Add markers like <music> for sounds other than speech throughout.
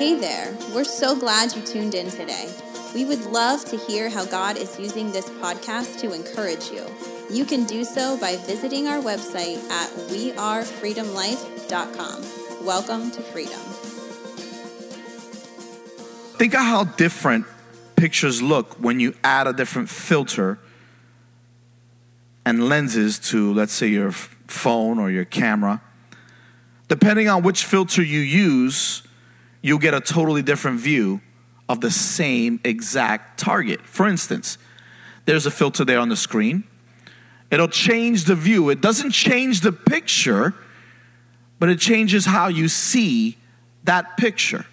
Hey there, we're so glad you tuned in today. We would love to hear how God is using this podcast to encourage you. You can do so by visiting our website at wearefreedomlife.com. Welcome to freedom. Think of how different pictures look when you add a different filter and lenses to, let's say, your phone or your camera. Depending on which filter you use, you'll get a totally different view of the same exact target. For instance, there's a filter there on the screen. It'll change the view. It doesn't change the picture, but it changes how you see that picture.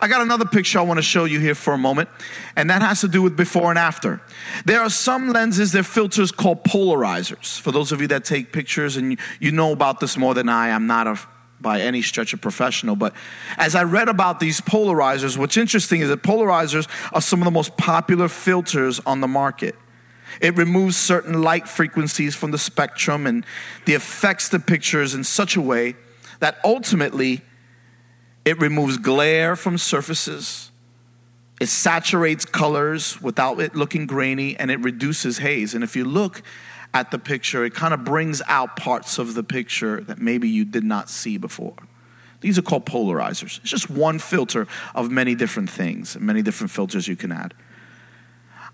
I got another picture I want to show you here for a moment, and that has to do with before and after. There are some lenses, they're filters called polarizers. For those of you that take pictures and you know about this more than I, I'm not a by any stretch of professional, but as I read about these polarizers, what's interesting is that polarizers are some of the most popular filters on the market. It removes certain light frequencies from the spectrum and the affects the pictures in such a way that ultimately it removes glare from surfaces. It saturates colors without it looking grainy and it reduces haze. And if you look at the picture, it kind of brings out parts of the picture that maybe you did not see before. These are called polarizers. It's just one filter of many different things, many different filters you can add.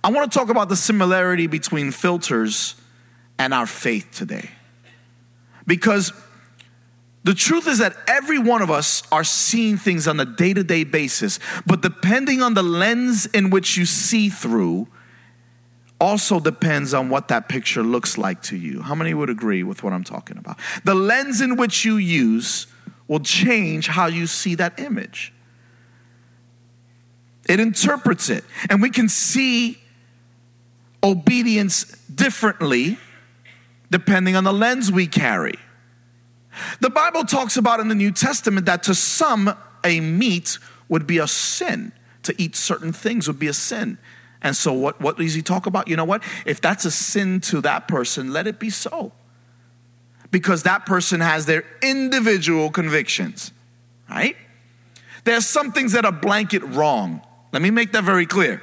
I want to talk about the similarity between filters and our faith today. Because the truth is that every one of us are seeing things on a day to day basis, but depending on the lens in which you see through, also depends on what that picture looks like to you. How many would agree with what I'm talking about? The lens in which you use will change how you see that image. It interprets it, and we can see obedience differently depending on the lens we carry. The Bible talks about in the New Testament that to some, a meat would be a sin. To eat certain things would be a sin. And so, what, what does he talk about? You know what? If that's a sin to that person, let it be so. Because that person has their individual convictions, right? There's some things that are blanket wrong. Let me make that very clear.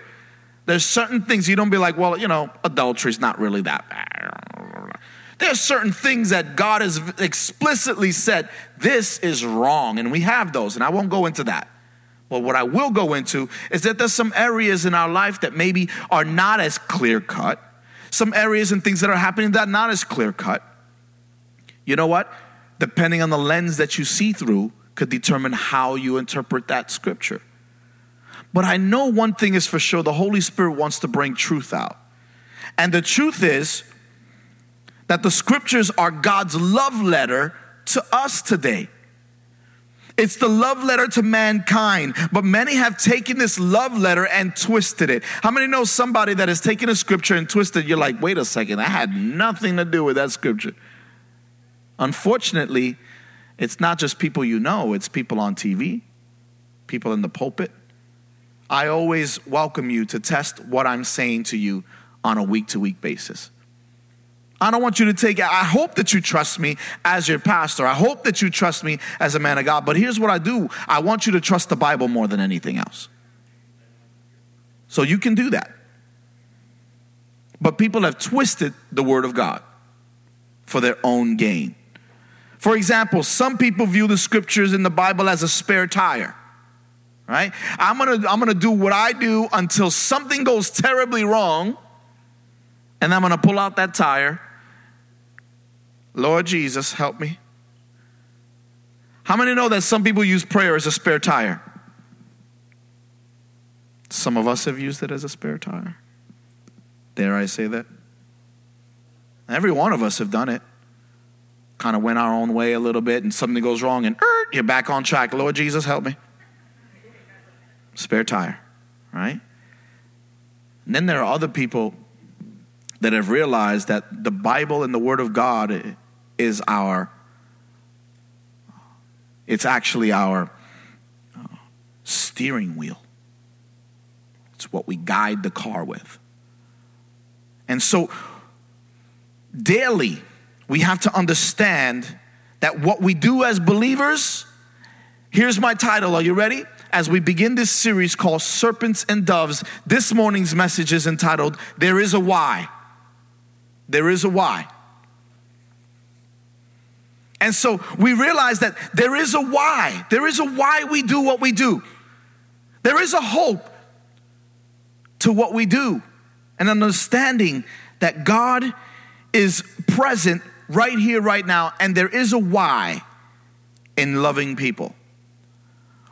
There's certain things you don't be like, well, you know, adultery is not really that bad. There's certain things that God has explicitly said, this is wrong. And we have those, and I won't go into that. Well, what I will go into is that there's some areas in our life that maybe are not as clear cut, some areas and things that are happening that are not as clear cut. You know what? Depending on the lens that you see through, could determine how you interpret that scripture. But I know one thing is for sure the Holy Spirit wants to bring truth out. And the truth is that the scriptures are God's love letter to us today. It's the love letter to mankind, but many have taken this love letter and twisted it. How many know somebody that has taken a scripture and twisted? You're like, wait a second, I had nothing to do with that scripture. Unfortunately, it's not just people you know, it's people on TV, people in the pulpit. I always welcome you to test what I'm saying to you on a week to week basis. I don't want you to take it. I hope that you trust me as your pastor. I hope that you trust me as a man of God. But here's what I do I want you to trust the Bible more than anything else. So you can do that. But people have twisted the Word of God for their own gain. For example, some people view the scriptures in the Bible as a spare tire. Right? I'm gonna, I'm gonna do what I do until something goes terribly wrong, and I'm gonna pull out that tire Lord Jesus, help me. How many know that some people use prayer as a spare tire? Some of us have used it as a spare tire. Dare I say that? Every one of us have done it. Kind of went our own way a little bit, and something goes wrong, and er, you're back on track. Lord Jesus, help me. Spare tire, right? And then there are other people that have realized that the Bible and the Word of God is our, it's actually our uh, steering wheel. It's what we guide the car with. And so, daily, we have to understand that what we do as believers, here's my title. Are you ready? as we begin this series called Serpents and Doves, this morning's message is entitled, There is a Why. There is a why. And so we realize that there is a why. There is a why we do what we do. There is a hope to what we do, and understanding that God is present right here, right now, and there is a why in loving people.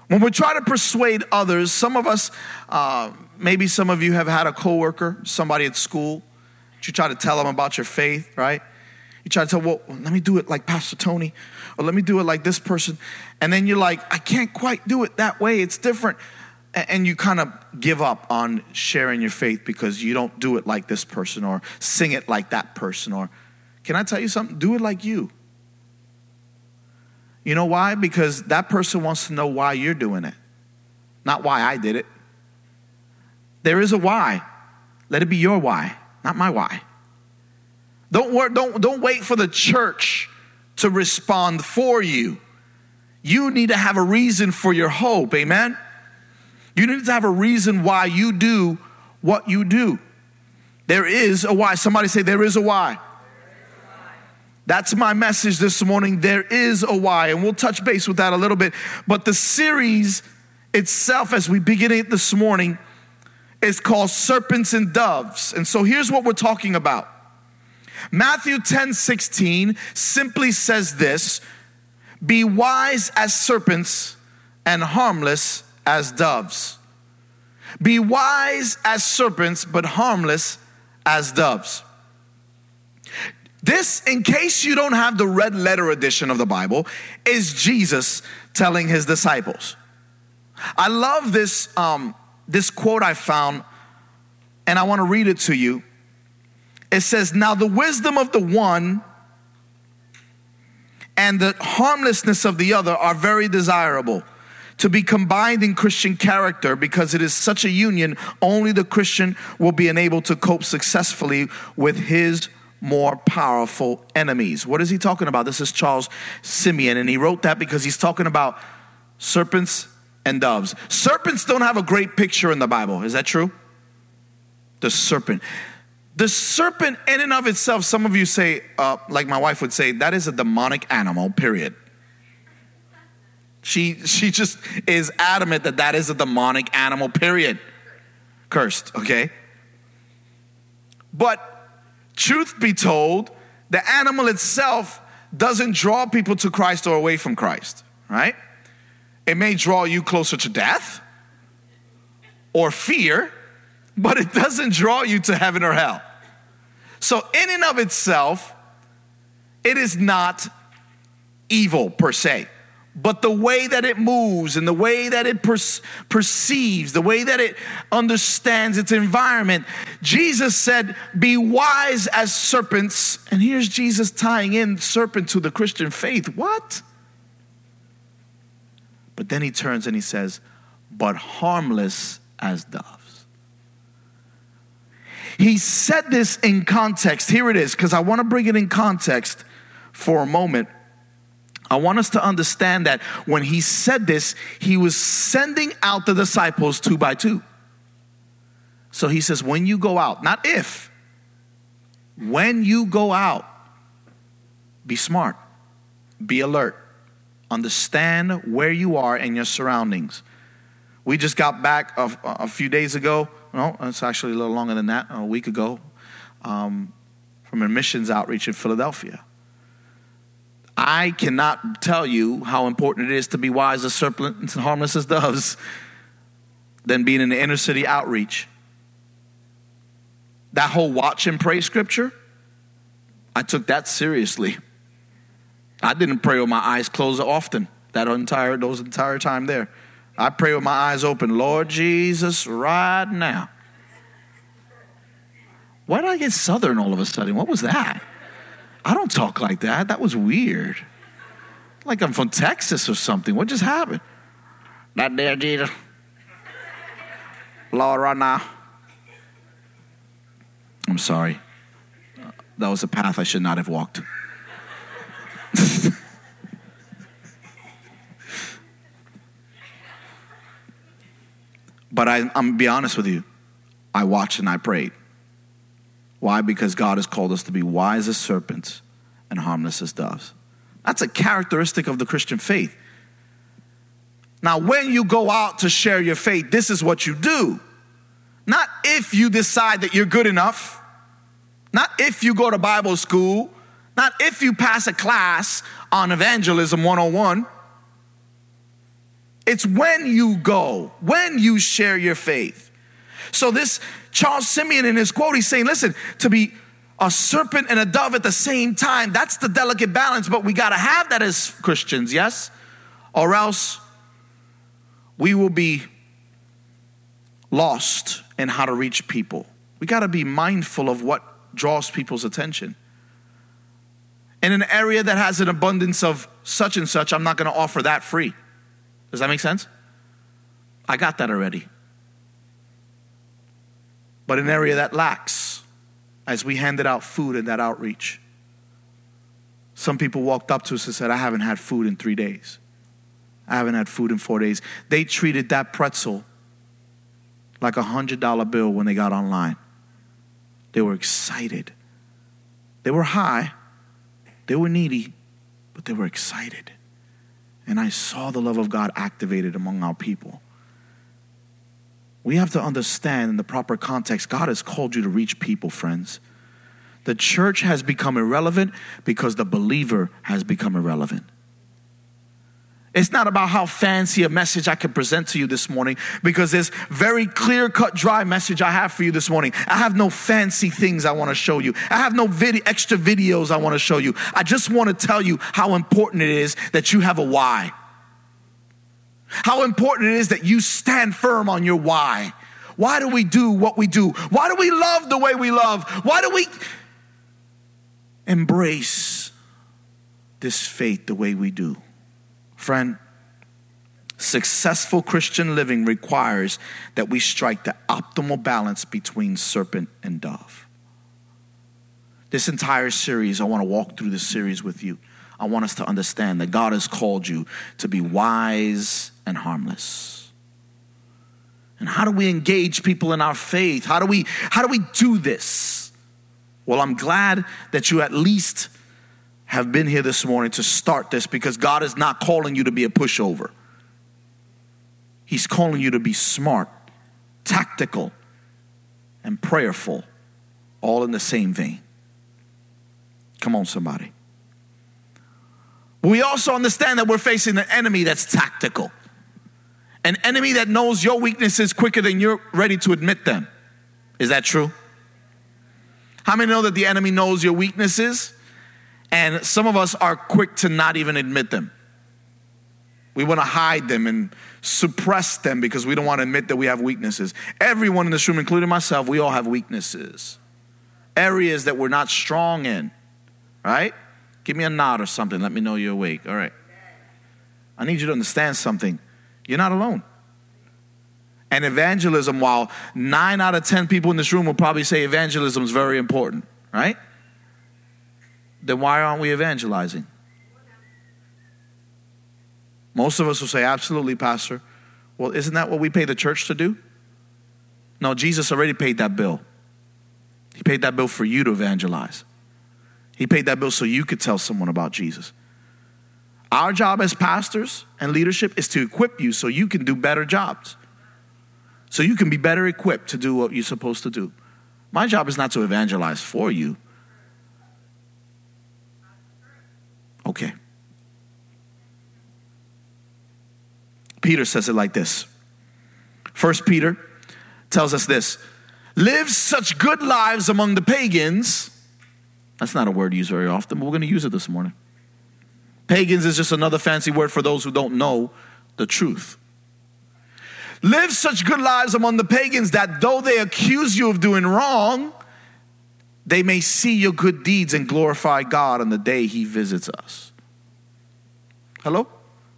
When we try to persuade others, some of us, uh, maybe some of you have had a coworker, somebody at school, you try to tell them about your faith, right? You try to tell, well, let me do it like Pastor Tony, or let me do it like this person. And then you're like, I can't quite do it that way. It's different. And you kind of give up on sharing your faith because you don't do it like this person, or sing it like that person, or can I tell you something? Do it like you. You know why? Because that person wants to know why you're doing it, not why I did it. There is a why. Let it be your why, not my why. Don't, don't, don't wait for the church to respond for you. You need to have a reason for your hope, amen? You need to have a reason why you do what you do. There is a why. Somebody say, There is a why. That's my message this morning. There is a why, and we'll touch base with that a little bit. But the series itself, as we begin it this morning, is called Serpents and Doves. And so here's what we're talking about Matthew 10 16 simply says this Be wise as serpents and harmless as doves. Be wise as serpents, but harmless as doves. This, in case you don't have the red letter edition of the Bible, is Jesus telling his disciples. I love this, um, this quote I found, and I want to read it to you. It says, Now the wisdom of the one and the harmlessness of the other are very desirable to be combined in Christian character because it is such a union, only the Christian will be enabled to cope successfully with his more powerful enemies. What is he talking about? This is Charles Simeon, and he wrote that because he's talking about serpents and doves. Serpents don't have a great picture in the Bible. Is that true? The serpent. The serpent, in and of itself, some of you say, uh, like my wife would say, that is a demonic animal, period. She, she just is adamant that that is a demonic animal, period. Cursed, okay? But truth be told, the animal itself doesn't draw people to Christ or away from Christ, right? It may draw you closer to death or fear, but it doesn't draw you to heaven or hell. So, in and of itself, it is not evil per se but the way that it moves and the way that it per- perceives, the way that it understands its environment. Jesus said, Be wise as serpents. And here's Jesus tying in serpent to the Christian faith. What? But then he turns and he says, But harmless as doves. He said this in context. Here it is, because I want to bring it in context for a moment I want us to understand that when he said this, he was sending out the disciples two by two. So he says, when you go out, not if, when you go out, be smart, be alert, understand where you are and your surroundings. We just got back a, a few days ago, no, it's actually a little longer than that, a week ago, um, from a missions outreach in Philadelphia. I cannot tell you how important it is to be wise as serpents and harmless as doves than being in the inner city outreach. That whole watch and pray scripture, I took that seriously. I didn't pray with my eyes closed often that entire those entire time there. I pray with my eyes open, Lord Jesus, right now. Why did I get southern all of a sudden? What was that? I don't talk like that. That was weird. Like I'm from Texas or something. What just happened? Not there, Jesus. Lord, right now. I'm sorry. That was a path I should not have walked. <laughs> But I, I'm gonna be honest with you. I watched and I prayed. Why? Because God has called us to be wise as serpents and harmless as doves. That's a characteristic of the Christian faith. Now, when you go out to share your faith, this is what you do. Not if you decide that you're good enough, not if you go to Bible school, not if you pass a class on Evangelism 101. It's when you go, when you share your faith. So, this Charles Simeon in his quote, he's saying, listen, to be a serpent and a dove at the same time, that's the delicate balance, but we got to have that as Christians, yes? Or else we will be lost in how to reach people. We got to be mindful of what draws people's attention. In an area that has an abundance of such and such, I'm not going to offer that free. Does that make sense? I got that already. But an area that lacks, as we handed out food in that outreach, some people walked up to us and said, I haven't had food in three days. I haven't had food in four days. They treated that pretzel like a $100 bill when they got online. They were excited. They were high, they were needy, but they were excited. And I saw the love of God activated among our people. We have to understand in the proper context, God has called you to reach people, friends. The church has become irrelevant because the believer has become irrelevant. It's not about how fancy a message I can present to you this morning because there's very clear cut, dry message I have for you this morning. I have no fancy things I want to show you. I have no video, extra videos I want to show you. I just want to tell you how important it is that you have a why. How important it is that you stand firm on your why. Why do we do what we do? Why do we love the way we love? Why do we embrace this faith the way we do? Friend, successful Christian living requires that we strike the optimal balance between serpent and dove. This entire series, I want to walk through this series with you. I want us to understand that God has called you to be wise and harmless. And how do we engage people in our faith? How do we how do we do this? Well, I'm glad that you at least have been here this morning to start this because God is not calling you to be a pushover. He's calling you to be smart, tactical, and prayerful, all in the same vein. Come on, somebody. We also understand that we're facing an enemy that's tactical, an enemy that knows your weaknesses quicker than you're ready to admit them. Is that true? How many know that the enemy knows your weaknesses? And some of us are quick to not even admit them. We want to hide them and suppress them because we don't want to admit that we have weaknesses. Everyone in this room, including myself, we all have weaknesses. Areas that we're not strong in, right? Give me a nod or something. Let me know you're awake. All right. I need you to understand something. You're not alone. And evangelism, while nine out of 10 people in this room will probably say evangelism is very important, right? Then why aren't we evangelizing? Most of us will say, Absolutely, Pastor. Well, isn't that what we pay the church to do? No, Jesus already paid that bill. He paid that bill for you to evangelize. He paid that bill so you could tell someone about Jesus. Our job as pastors and leadership is to equip you so you can do better jobs. So you can be better equipped to do what you're supposed to do. My job is not to evangelize for you. Okay. Peter says it like this. First Peter tells us this live such good lives among the pagans. That's not a word used very often, but we're going to use it this morning. Pagans is just another fancy word for those who don't know the truth. Live such good lives among the pagans that though they accuse you of doing wrong, they may see your good deeds and glorify God on the day he visits us. Hello?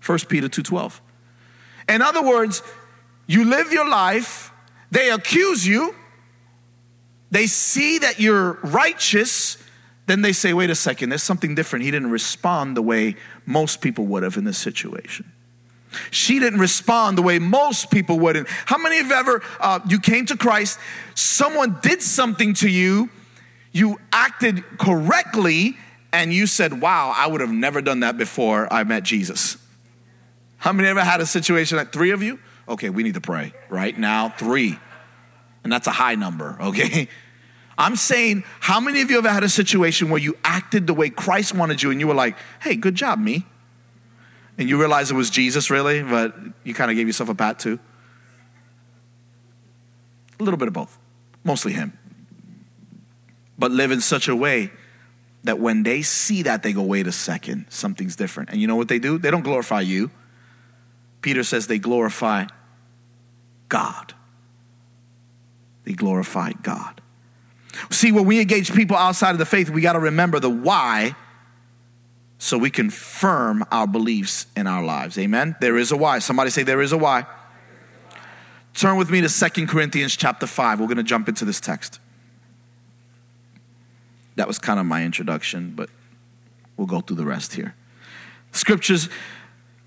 1 Peter 2:12. In other words, you live your life, they accuse you, they see that you're righteous, then they say, wait a second, there's something different. He didn't respond the way most people would have in this situation. She didn't respond the way most people would. And how many of you ever, uh, you came to Christ, someone did something to you, you acted correctly, and you said, Wow, I would have never done that before I met Jesus? How many ever had a situation like three of you? Okay, we need to pray right now. Three. And that's a high number, <laughs> okay? I'm saying, how many of you ever had a situation where you acted the way Christ wanted you and you were like, hey, good job, me? And you realize it was Jesus, really, but you kind of gave yourself a pat too? A little bit of both, mostly Him. But live in such a way that when they see that, they go, wait a second, something's different. And you know what they do? They don't glorify you. Peter says they glorify God. They glorify God. See, when we engage people outside of the faith, we got to remember the why so we confirm our beliefs in our lives. Amen? There is a why. Somebody say, There is a why. Turn with me to Second Corinthians chapter 5. We're going to jump into this text. That was kind of my introduction, but we'll go through the rest here. Scriptures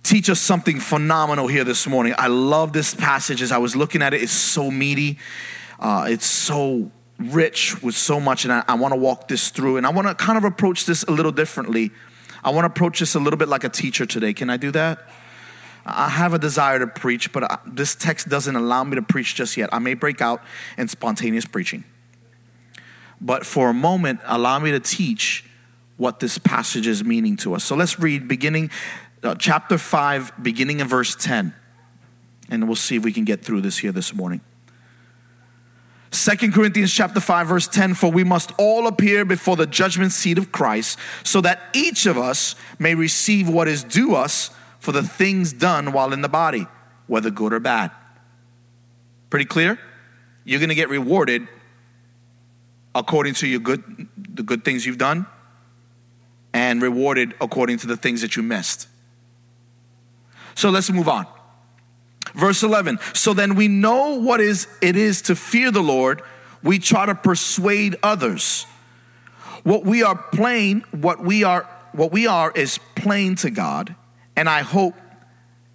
teach us something phenomenal here this morning. I love this passage as I was looking at it. It's so meaty, uh, it's so rich with so much, and I, I want to walk this through. And I want to kind of approach this a little differently. I want to approach this a little bit like a teacher today. Can I do that? I have a desire to preach, but I, this text doesn't allow me to preach just yet. I may break out in spontaneous preaching. But for a moment, allow me to teach what this passage is meaning to us. So let's read beginning uh, chapter 5, beginning in verse 10. And we'll see if we can get through this here this morning. Second Corinthians chapter 5 verse 10 for we must all appear before the judgment seat of Christ so that each of us may receive what is due us for the things done while in the body whether good or bad. Pretty clear? You're going to get rewarded according to your good the good things you've done and rewarded according to the things that you missed. So let's move on. Verse 11. So then we know what is it is to fear the Lord. We try to persuade others. What we are plain, what we are what we are is plain to God, and I hope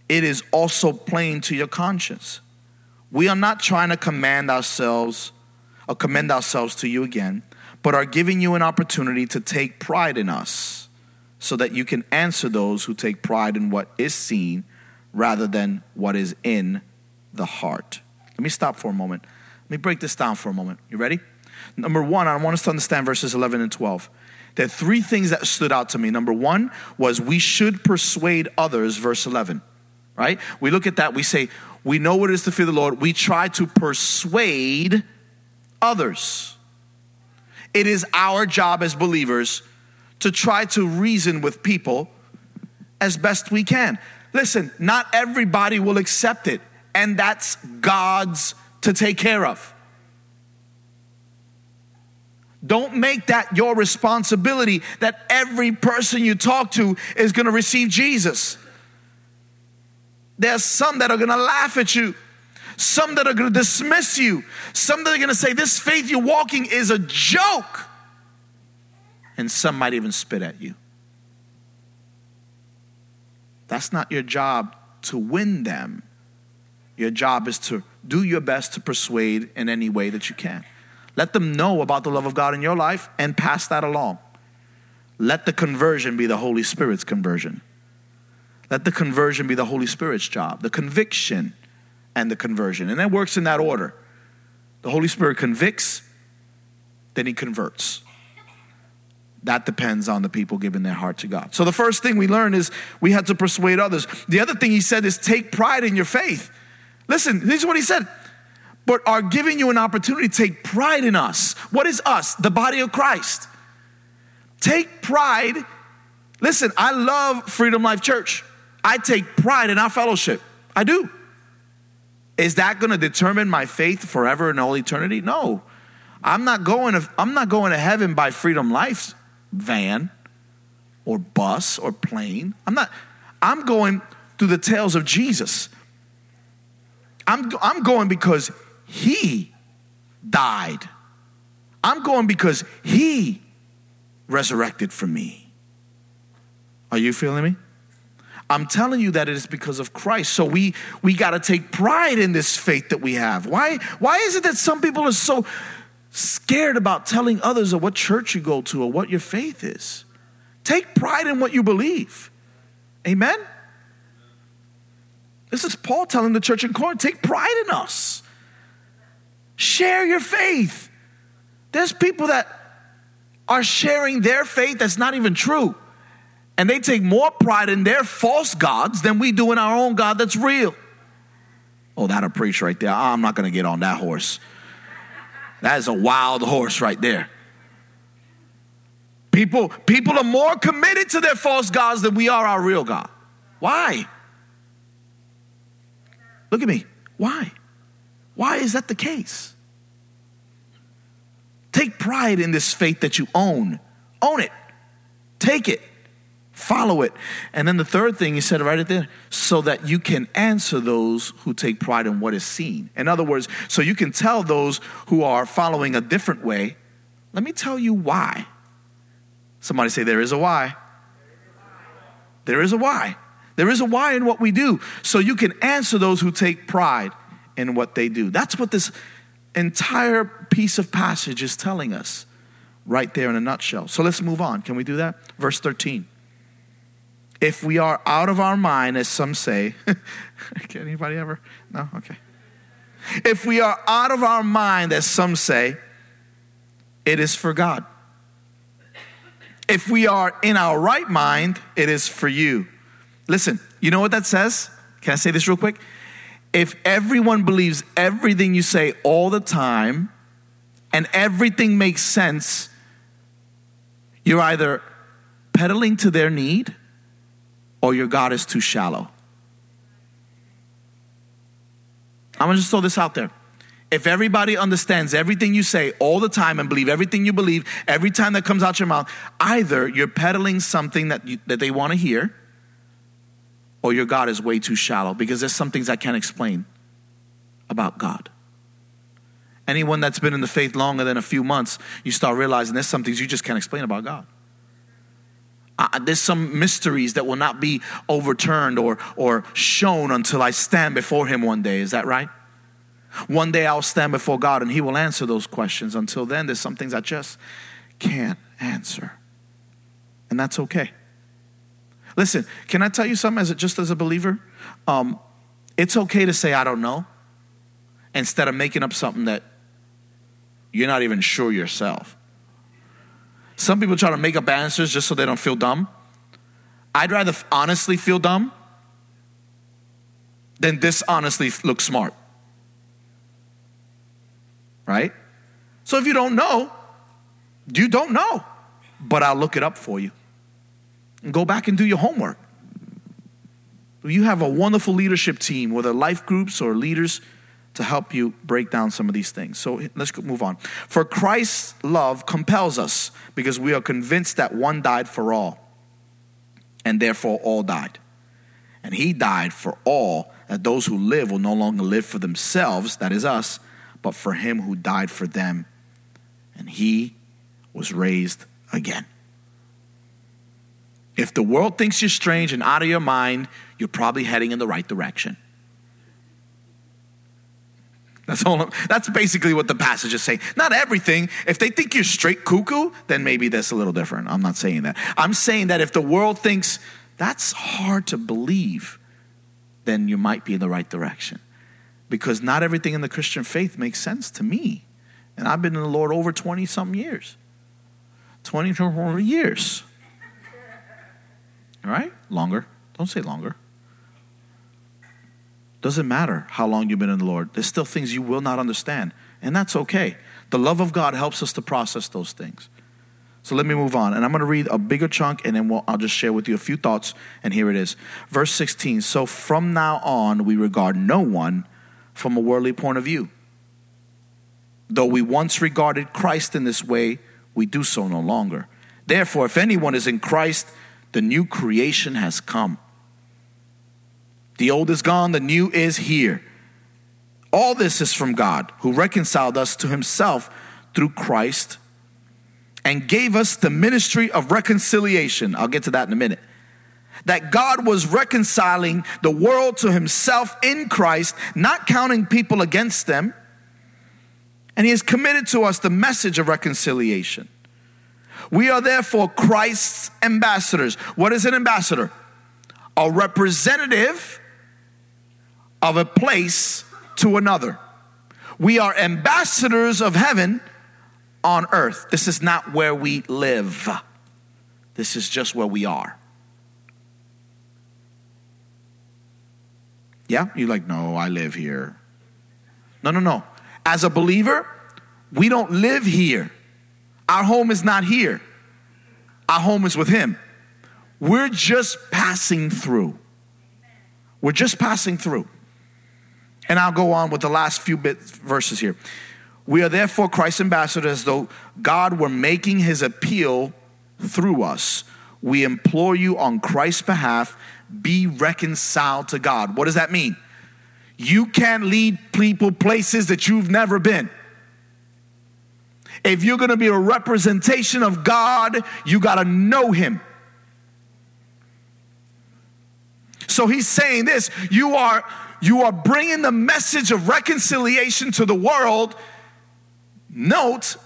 it is also plain to your conscience. We are not trying to command ourselves or commend ourselves to you again, but are giving you an opportunity to take pride in us so that you can answer those who take pride in what is seen rather than what is in the heart. Let me stop for a moment. Let me break this down for a moment. You ready? Number one, I want us to understand verses 11 and 12. There are three things that stood out to me. Number one was we should persuade others, verse 11, right? We look at that, we say, we know what it is to fear the Lord. We try to persuade others. It is our job as believers to try to reason with people as best we can. Listen, not everybody will accept it, and that's God's to take care of. Don't make that your responsibility that every person you talk to is going to receive Jesus. There's some that are going to laugh at you, some that are going to dismiss you, some that are going to say, This faith you're walking is a joke. And some might even spit at you. That's not your job to win them. Your job is to do your best to persuade in any way that you can. Let them know about the love of God in your life and pass that along. Let the conversion be the Holy Spirit's conversion. Let the conversion be the Holy Spirit's job, the conviction and the conversion. And it works in that order. The Holy Spirit convicts, then he converts. That depends on the people giving their heart to God. So the first thing we learn is we had to persuade others. The other thing he said is take pride in your faith. Listen, this is what he said. But are giving you an opportunity to take pride in us. What is us? The body of Christ. Take pride. Listen, I love Freedom Life Church. I take pride in our fellowship. I do. Is that going to determine my faith forever and all eternity? No. I'm not going to, I'm not going to heaven by Freedom Life's van or bus or plane. I'm not, I'm going through the tales of Jesus. I'm, I'm going because he died. I'm going because he resurrected for me. Are you feeling me? I'm telling you that it is because of Christ. So we we got to take pride in this faith that we have. Why why is it that some people are so scared about telling others of what church you go to or what your faith is? Take pride in what you believe. Amen. This is Paul telling the church in Corinth, take pride in us. Share your faith. There's people that are sharing their faith that's not even true. And they take more pride in their false gods than we do in our own God that's real. Oh, that'll preach right there. I'm not going to get on that horse. That is a wild horse right there. People, people are more committed to their false gods than we are our real God. Why? Look at me. Why? Why is that the case? Take pride in this faith that you own. Own it. Take it. Follow it. And then the third thing he said right at there, so that you can answer those who take pride in what is seen. In other words, so you can tell those who are following a different way, let me tell you why. Somebody say, There is a why. There is a why. There is a why in what we do. So you can answer those who take pride in what they do. That's what this entire piece of passage is telling us right there in a nutshell. So let's move on. Can we do that? Verse 13. If we are out of our mind, as some say, <laughs> can anybody ever? No? Okay. If we are out of our mind, as some say, it is for God. If we are in our right mind, it is for you. Listen, you know what that says? Can I say this real quick? If everyone believes everything you say all the time and everything makes sense, you're either peddling to their need or your God is too shallow. I'm gonna just throw this out there. If everybody understands everything you say all the time and believe everything you believe every time that comes out your mouth, either you're peddling something that, you, that they wanna hear or your God is way too shallow because there's some things I can't explain about God. Anyone that's been in the faith longer than a few months, you start realizing there's some things you just can't explain about God. Uh, there's some mysteries that will not be overturned or, or shown until I stand before Him one day. Is that right? One day I'll stand before God and He will answer those questions. Until then, there's some things I just can't answer. And that's okay. Listen, can I tell you something as a, just as a believer? Um, it's okay to say, I don't know, instead of making up something that you're not even sure yourself. Some people try to make up answers just so they don't feel dumb. I'd rather honestly feel dumb than dishonestly look smart. Right? So if you don't know, you don't know, but I'll look it up for you and go back and do your homework. You have a wonderful leadership team, whether life groups or leaders, to help you break down some of these things. So let's move on. For Christ's love compels us because we are convinced that one died for all, and therefore all died. And he died for all, that those who live will no longer live for themselves, that is us, but for him who died for them. And he was raised again. If the world thinks you're strange and out of your mind, you're probably heading in the right direction. That's all. That's basically what the passage is saying. Not everything. If they think you're straight cuckoo, then maybe that's a little different. I'm not saying that. I'm saying that if the world thinks that's hard to believe, then you might be in the right direction. Because not everything in the Christian faith makes sense to me. And I've been in the Lord over 20 some years. 20 years. All right? Longer. Don't say longer. Doesn't matter how long you've been in the Lord. There's still things you will not understand, and that's okay. The love of God helps us to process those things. So let me move on. And I'm going to read a bigger chunk and then we'll, I'll just share with you a few thoughts. And here it is. Verse 16. So from now on, we regard no one from a worldly point of view. Though we once regarded Christ in this way, we do so no longer. Therefore, if anyone is in Christ, the new creation has come. The old is gone, the new is here. All this is from God, who reconciled us to himself through Christ and gave us the ministry of reconciliation. I'll get to that in a minute. that God was reconciling the world to himself in Christ, not counting people against them. And he has committed to us the message of reconciliation. We are therefore Christ's ambassadors. What is an ambassador? A representative of a place to another. We are ambassadors of heaven on earth. This is not where we live, this is just where we are. Yeah? You're like, no, I live here. No, no, no. As a believer, we don't live here. Our home is not here. Our home is with Him. We're just passing through. We're just passing through. And I'll go on with the last few bit verses here. We are therefore Christ's ambassadors as though God were making his appeal through us. We implore you on Christ's behalf, be reconciled to God. What does that mean? You can't lead people places that you've never been. If you're to be a representation of God, you got to know Him. So he's saying this you are you are bringing the message of reconciliation to the world. Note,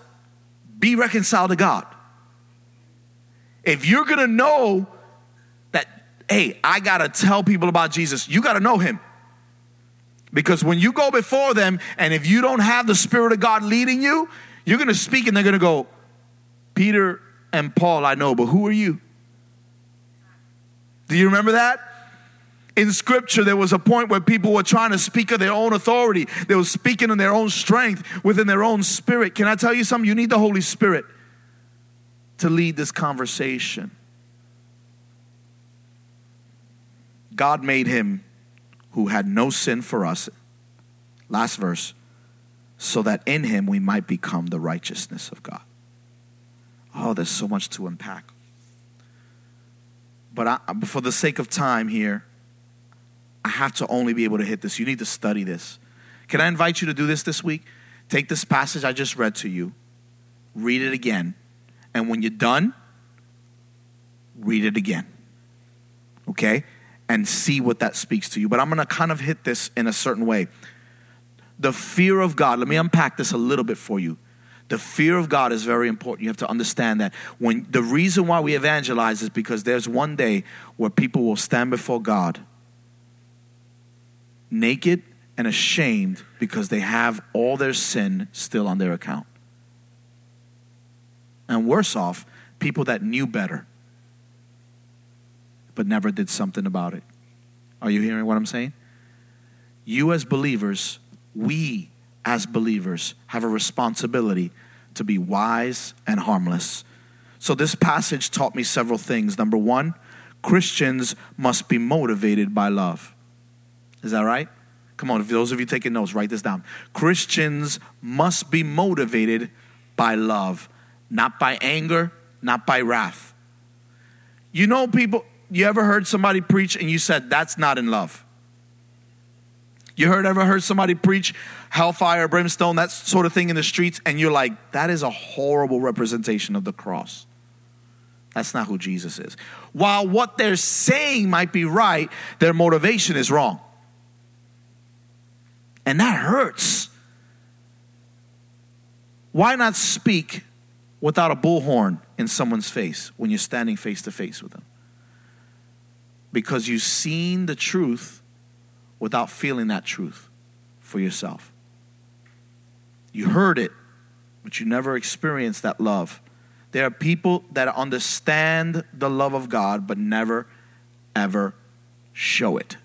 be reconciled to God. If you're to know that hey, I got to tell people about Jesus, you got to know him. Because when you go before them and if you don't have the spirit of God leading you, you're to speak and they're to go, Peter and Paul, I know, but who are you? Do you remember that? In scripture, there was a point where people were trying to speak of their own authority. They were speaking in their own strength, within their own spirit. Can I tell you something? You need the Holy Spirit to lead this conversation. God made him who had no sin for us. Last verse so that in him we might become the righteousness of God. Oh, there's so much to unpack. But I, for the sake of time here, I have to only be able to hit this. You need to study this. Can I invite you to do this this week? Take this passage I just read to you, read it again, and when you're done, read it again. Okay? And see what that speaks to you. But I'm to kind of hit this in a certain way. The fear of God, let me unpack this a little bit for you. The fear of God is very important. You have to understand that when the reason why we evangelize is because there's one day where people will stand before God naked and ashamed because they have all their sin still on their account. And worse off, people that knew better but never did something about it. Are you hearing what I'm saying? You, as believers, we as believers have a responsibility to be wise and harmless. So, this passage taught me several things. Number one, Christians must be motivated by love. Is that right? Come on, if those of you taking notes, write this down. Christians must be motivated by love, not by anger, not by wrath. You know, people, you ever heard somebody preach and you said, that's not in love? You heard ever heard somebody preach hellfire, brimstone, that sort of thing in the streets, and you're like, that is a horrible representation of the cross. That's not who Jesus is. While what they're saying might be right, their motivation is wrong. And that hurts. Why not speak without a bullhorn in someone's face when you're standing face to face with them? Because you've seen the truth without feeling that truth for yourself. You heard it, but you never experienced that love. There are people that understand the love of God, but never, ever show it.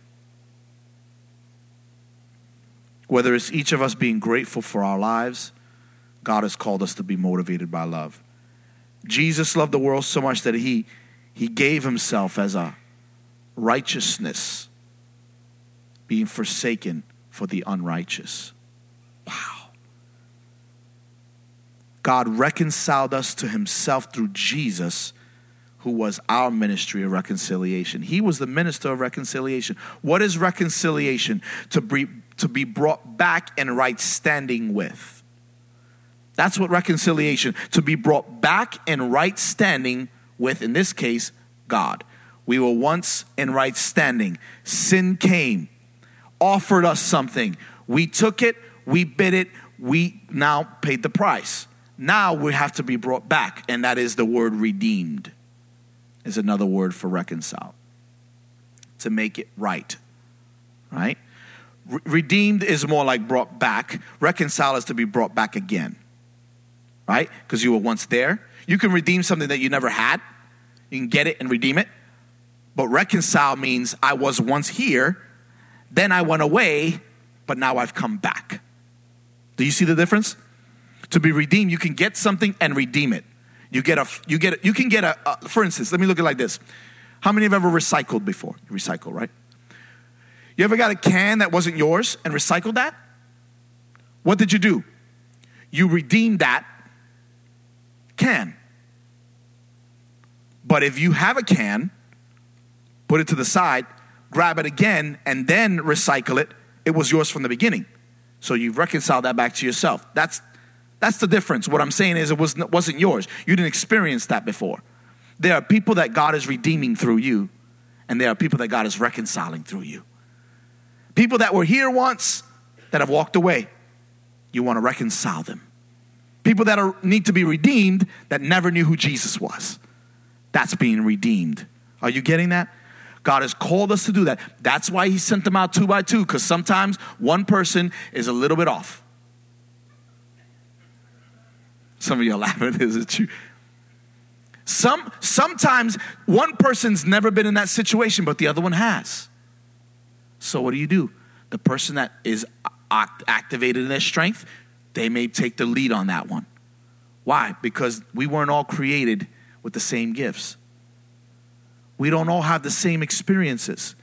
Whether it's each of us being grateful for our lives, God has called us to be motivated by love. Jesus loved the world so much that he, he gave himself as a righteousness being forsaken for the unrighteous. Wow. God reconciled us to himself through Jesus, who was our ministry of reconciliation. He was the minister of reconciliation. What is reconciliation? To be, to be brought back in right standing with. That's what reconciliation, to be brought back in right standing with, in this case, God. We were once in right standing. Sin came, offered us something. We took it, we bid it, we now paid the price. Now we have to be brought back, and that is the word redeemed, is another word for reconcile. To make it right, right? Re- redeemed is more like brought back. Reconcile is to be brought back again, right? Because you were once there. You can redeem something that you never had. You can get it and redeem it. But reconcile means I was once here, then I went away, but now I've come back. Do you see the difference? To be redeemed, you can get something and redeem it. You get a, you get, you can get a, a, for instance, let me look at it like this. How many have ever recycled before? You recycle, right? You ever got a can that wasn't yours and recycled that? What did you do? You redeemed that can. But if you have a can, put it to the side, grab it again, and then recycle it, it was yours from the beginning. So you've reconciled that back to yourself. That's, that's the difference. What I'm saying is it wasn't, wasn't yours. You didn't experience that before. There are people that God is redeeming through you, and there are people that God is reconciling through you. People that were here once that have walked away, you want to reconcile them. People that are, need to be redeemed that never knew who Jesus was. That's being redeemed. Are you getting that? God has called us to do that. That's why He sent them out two by two, because sometimes one person is a little bit off. Some of you <laughs> are laughing. Is it true? Some, sometimes one person's never been in that situation, but the other one has. So what do you do? The person that is activated in their strength, they may take the lead on that one. Why? Because we weren't all created with the same gifts. We don't all have the same experiences.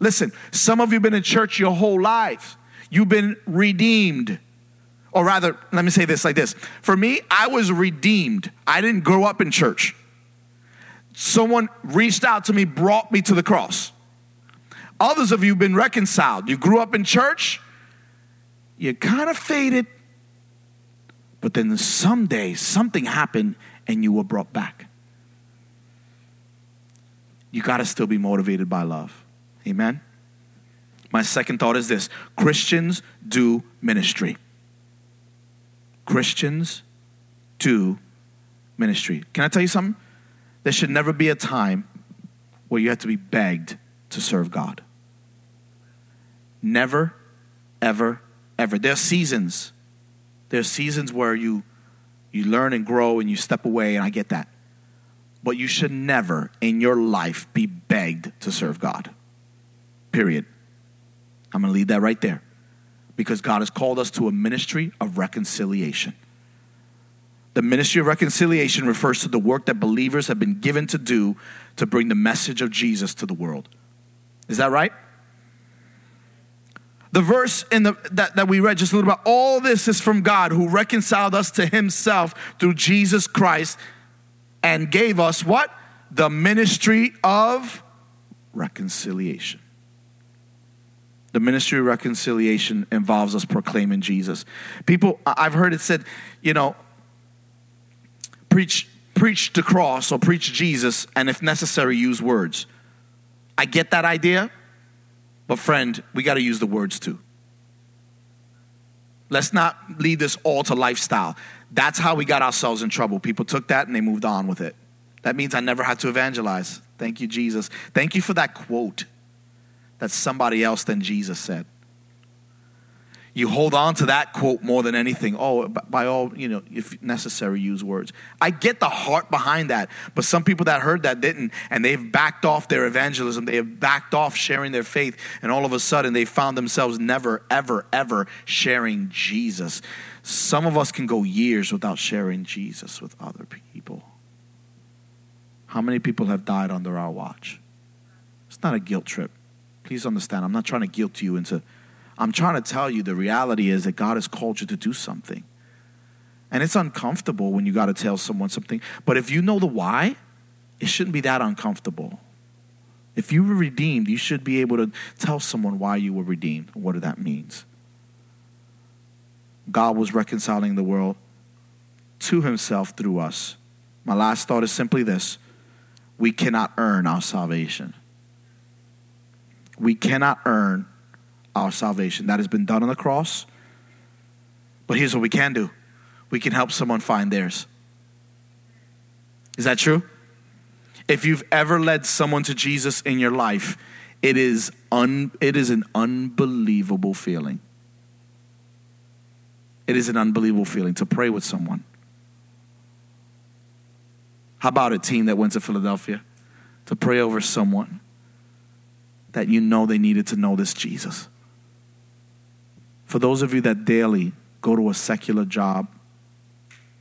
Listen, some of you have been in church your whole life. You've been redeemed. Or rather, let me say this like this. For me, I was redeemed. I didn't grow up in church. Someone reached out to me, brought me to the cross. Others of you have been reconciled. You grew up in church, you kind of faded, but then someday something happened and you were brought back. You got to still be motivated by love. Amen? My second thought is this Christians do ministry. Christians do ministry. Can I tell you something? There should never be a time where you have to be begged to serve God. Never, ever, ever. There are seasons. There are seasons where you you learn and grow and you step away, and I get that. But you should never in your life be begged to serve God. Period. I'm going to leave that right there. Because God has called us to a ministry of reconciliation. The ministry of reconciliation refers to the work that believers have been given to do to bring the message of Jesus to the world. Is that right? The verse in the, that, that we read just a little bit, all this is from God who reconciled us to himself through Jesus Christ and gave us what? The ministry of reconciliation. The ministry of reconciliation involves us proclaiming Jesus. People, I've heard it said, you know, preach, preach the cross or preach Jesus, and if necessary, use words. I get that idea. But, friend, we got to use the words too. Let's not leave this all to lifestyle. That's how we got ourselves in trouble. People took that and they moved on with it. That means I never had to evangelize. Thank you, Jesus. Thank you for that quote that somebody else than Jesus said you hold on to that quote more than anything. Oh, by all, you know, if necessary, use words. I get the heart behind that, but some people that heard that didn't, and they've backed off their evangelism. They have backed off sharing their faith, and all of a sudden they found themselves never, ever, ever sharing Jesus. Some of us can go years without sharing Jesus with other people. How many people have died under our watch? It's not a guilt trip. Please understand, I'm not trying to guilt you into I'm trying to tell you the reality is that God has called you to do something. And it's uncomfortable when you got to tell someone something. But if you know the why, it shouldn't be that uncomfortable. If you were redeemed, you should be able to tell someone why you were redeemed, what that means. God was reconciling the world to himself through us. My last thought is simply this we cannot earn our salvation. We cannot earn our salvation. That has been done on the cross. But here's what we can do we can help someone find theirs. Is that true? If you've ever led someone to Jesus in your life, it is, un, it is an unbelievable feeling. It is an unbelievable feeling to pray with someone. How about a team that went to Philadelphia to pray over someone that you know they needed to know this Jesus? For those of you that daily go to a secular job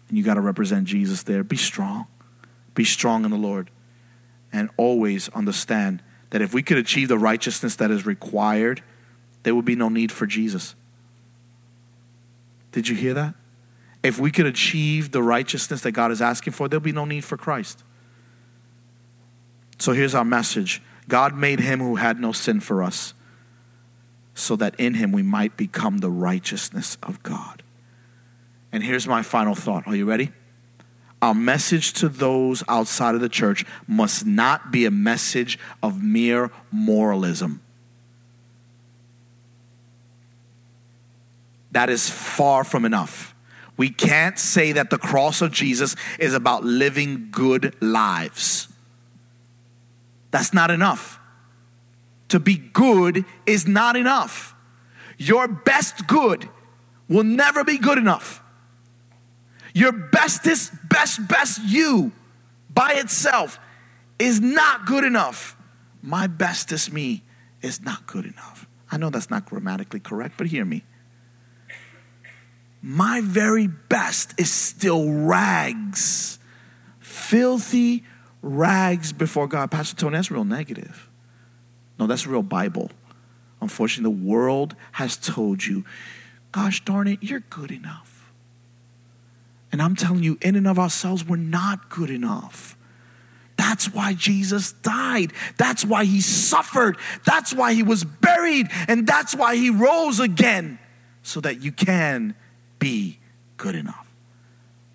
and you got to represent Jesus there, be strong. Be strong in the Lord. And always understand that if we could achieve the righteousness that is required, there would be no need for Jesus. Did you hear that? If we could achieve the righteousness that God is asking for, there'll be no need for Christ. So here's our message God made him who had no sin for us, so that in him we might become the righteousness of God. And here's my final thought. Are you ready? Our message to those outside of the church must not be a message of mere moralism. That is far from enough. We can't say that the cross of Jesus is about living good lives. That's not enough. To be good is not enough. Your best good will never be good enough. Your bestest, best, best you by itself is not good enough. My bestest me is not good enough. I know that's not grammatically correct, but hear me my very best is still rags, filthy rags before God. Pastor Tony, that's real negative. No, that's real Bible. Unfortunately, the world has told you, gosh darn it, you're good enough. And I'm telling you, in and of ourselves, we're not good enough. That's why Jesus died. That's why he suffered. That's why he was buried. And that's why he rose again, so that you can be good enough.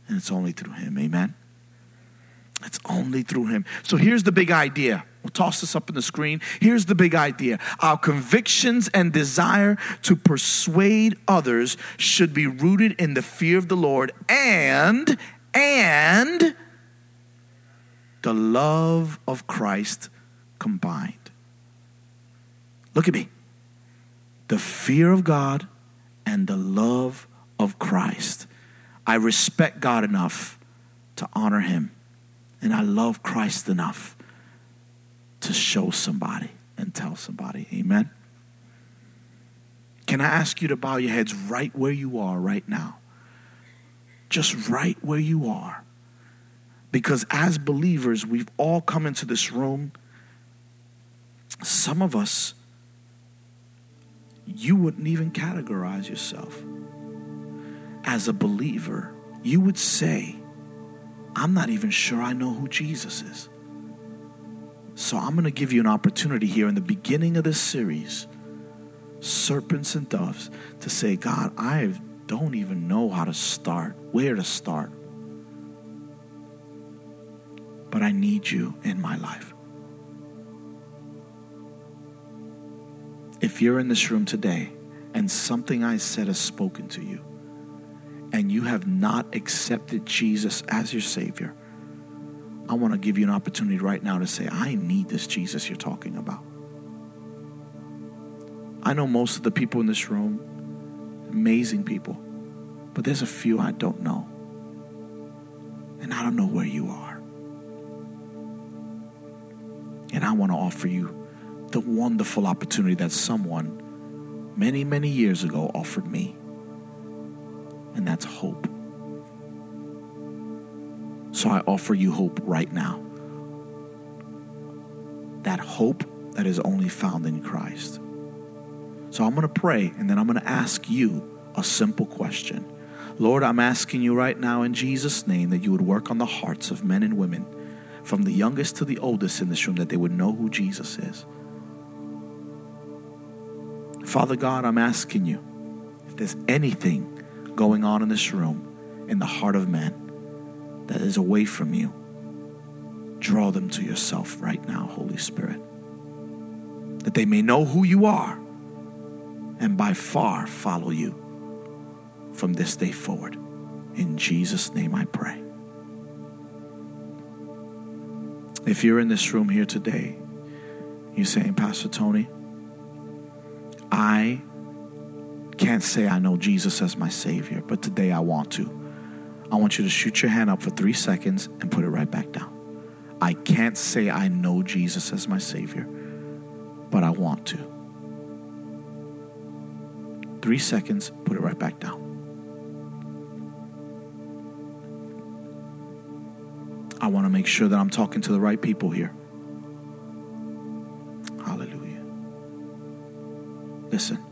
And it's only through Him. Amen? It's only through Him. So here's the big idea. We'll toss this up on the screen. Here's the big idea our convictions and desire to persuade others should be rooted in the fear of the Lord and, and, the love of Christ combined. Look at me. The fear of God and the love of Christ. I respect God enough to honor him, and I love Christ enough to show somebody and tell somebody. Amen. Can I ask you to bow your heads right where you are right now? Just right where you are. Because as believers, we've all come into this room. Some of us, you wouldn't even categorize yourself as a believer, you would say, I'm not even sure I know who Jesus is. So I'm going to give you an opportunity here in the beginning of this series, Serpents and Doves, to say, God, I don't even know how to start, where to start. But I need you in my life. If you're in this room today and something I said has spoken to you, and you have not accepted Jesus as your Savior, I want to give you an opportunity right now to say, I need this Jesus you're talking about. I know most of the people in this room, amazing people, but there's a few I don't know. And I don't know where you are. And I want to offer you the wonderful opportunity that someone many, many years ago offered me and that's hope. So I offer you hope right now. That hope that is only found in Christ. So I'm going to pray and then I'm going to ask you a simple question. Lord, I'm asking you right now in Jesus' name that you would work on the hearts of men and women, from the youngest to the oldest in this room, that they would know who Jesus is. Father God, I'm asking you if there's anything going on in this room, in the heart of man, that is away from you. Draw them to yourself right now, Holy Spirit, that they may know who you are and by far follow you from this day forward. In Jesus' name I pray. If you're in this room here today, you're saying, Pastor Tony, I can't say I know Jesus as my Savior, but today I want to. I want you to shoot your hand up for three seconds and put it right back down. I can't say I know Jesus as my Savior, but I want to. Three seconds, put it right back down. I want to make sure that I'm talking to the right people here. Hallelujah. Listen,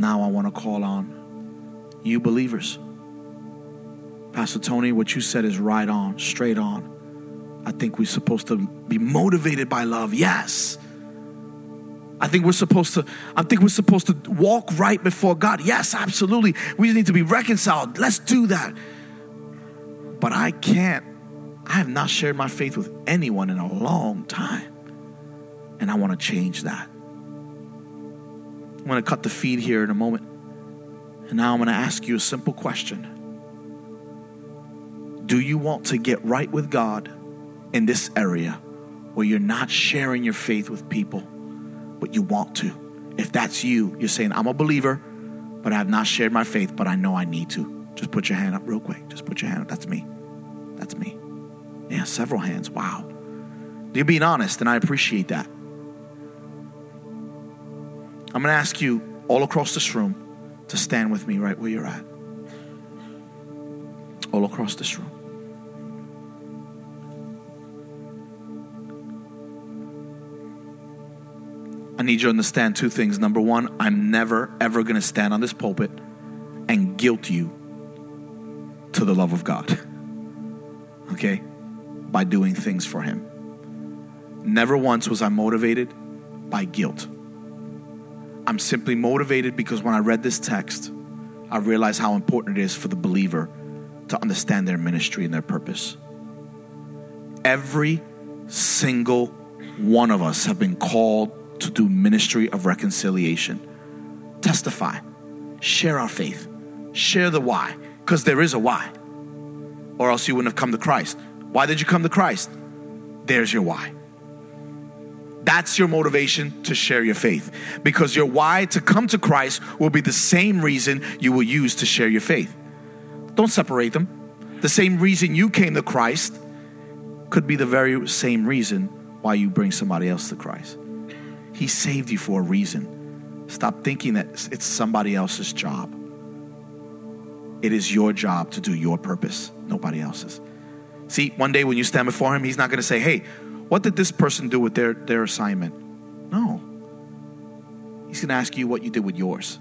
now I want to call on you believers. Pastor Tony, what you said is right on, straight on. I think we're supposed to be motivated by love. Yes. I think we're supposed to I think we're supposed to walk right before God. Yes, absolutely. We need to be reconciled. Let's do that. But I can't I have not shared my faith with anyone in a long time. And I want to change that. I'm going to cut the feed here in a moment. And now I'm going to ask you a simple question Do you want to get right with God in this area where you're not sharing your faith with people, but you want to? If that's you, you're saying, I'm a believer, but I have not shared my faith, but I know I need to. Just put your hand up real quick. Just put your hand up. That's me. That's me. Yeah, several hands. Wow. You're being honest, and I appreciate that. I'm going to ask you all across this room to stand with me right where you're at. All across this room. I need you to understand two things. Number one, I'm never, ever going to stand on this pulpit and guilt you to the love of God. <laughs> Okay? By doing things for Him. Never once was I motivated by guilt. I'm simply motivated because when I read this text, I realized how important it is for the believer to understand their ministry and their purpose. Every single one of us have been called to do ministry of reconciliation. Testify, share our faith, share the why, because there is a why, or else you wouldn't have come to Christ. Why did you come to Christ? There's your why. That's your motivation to share your faith. Because your why to come to Christ will be the same reason you will use to share your faith. Don't separate them. The same reason you came to Christ could be the very same reason why you bring somebody else to Christ. He saved you for a reason. Stop thinking that it's somebody else's job. It is your job to do your purpose, nobody else's. See, one day when you stand before Him, He's not going to say, hey, what did this person do with their, their assignment? No. He's going to ask you what you did with yours.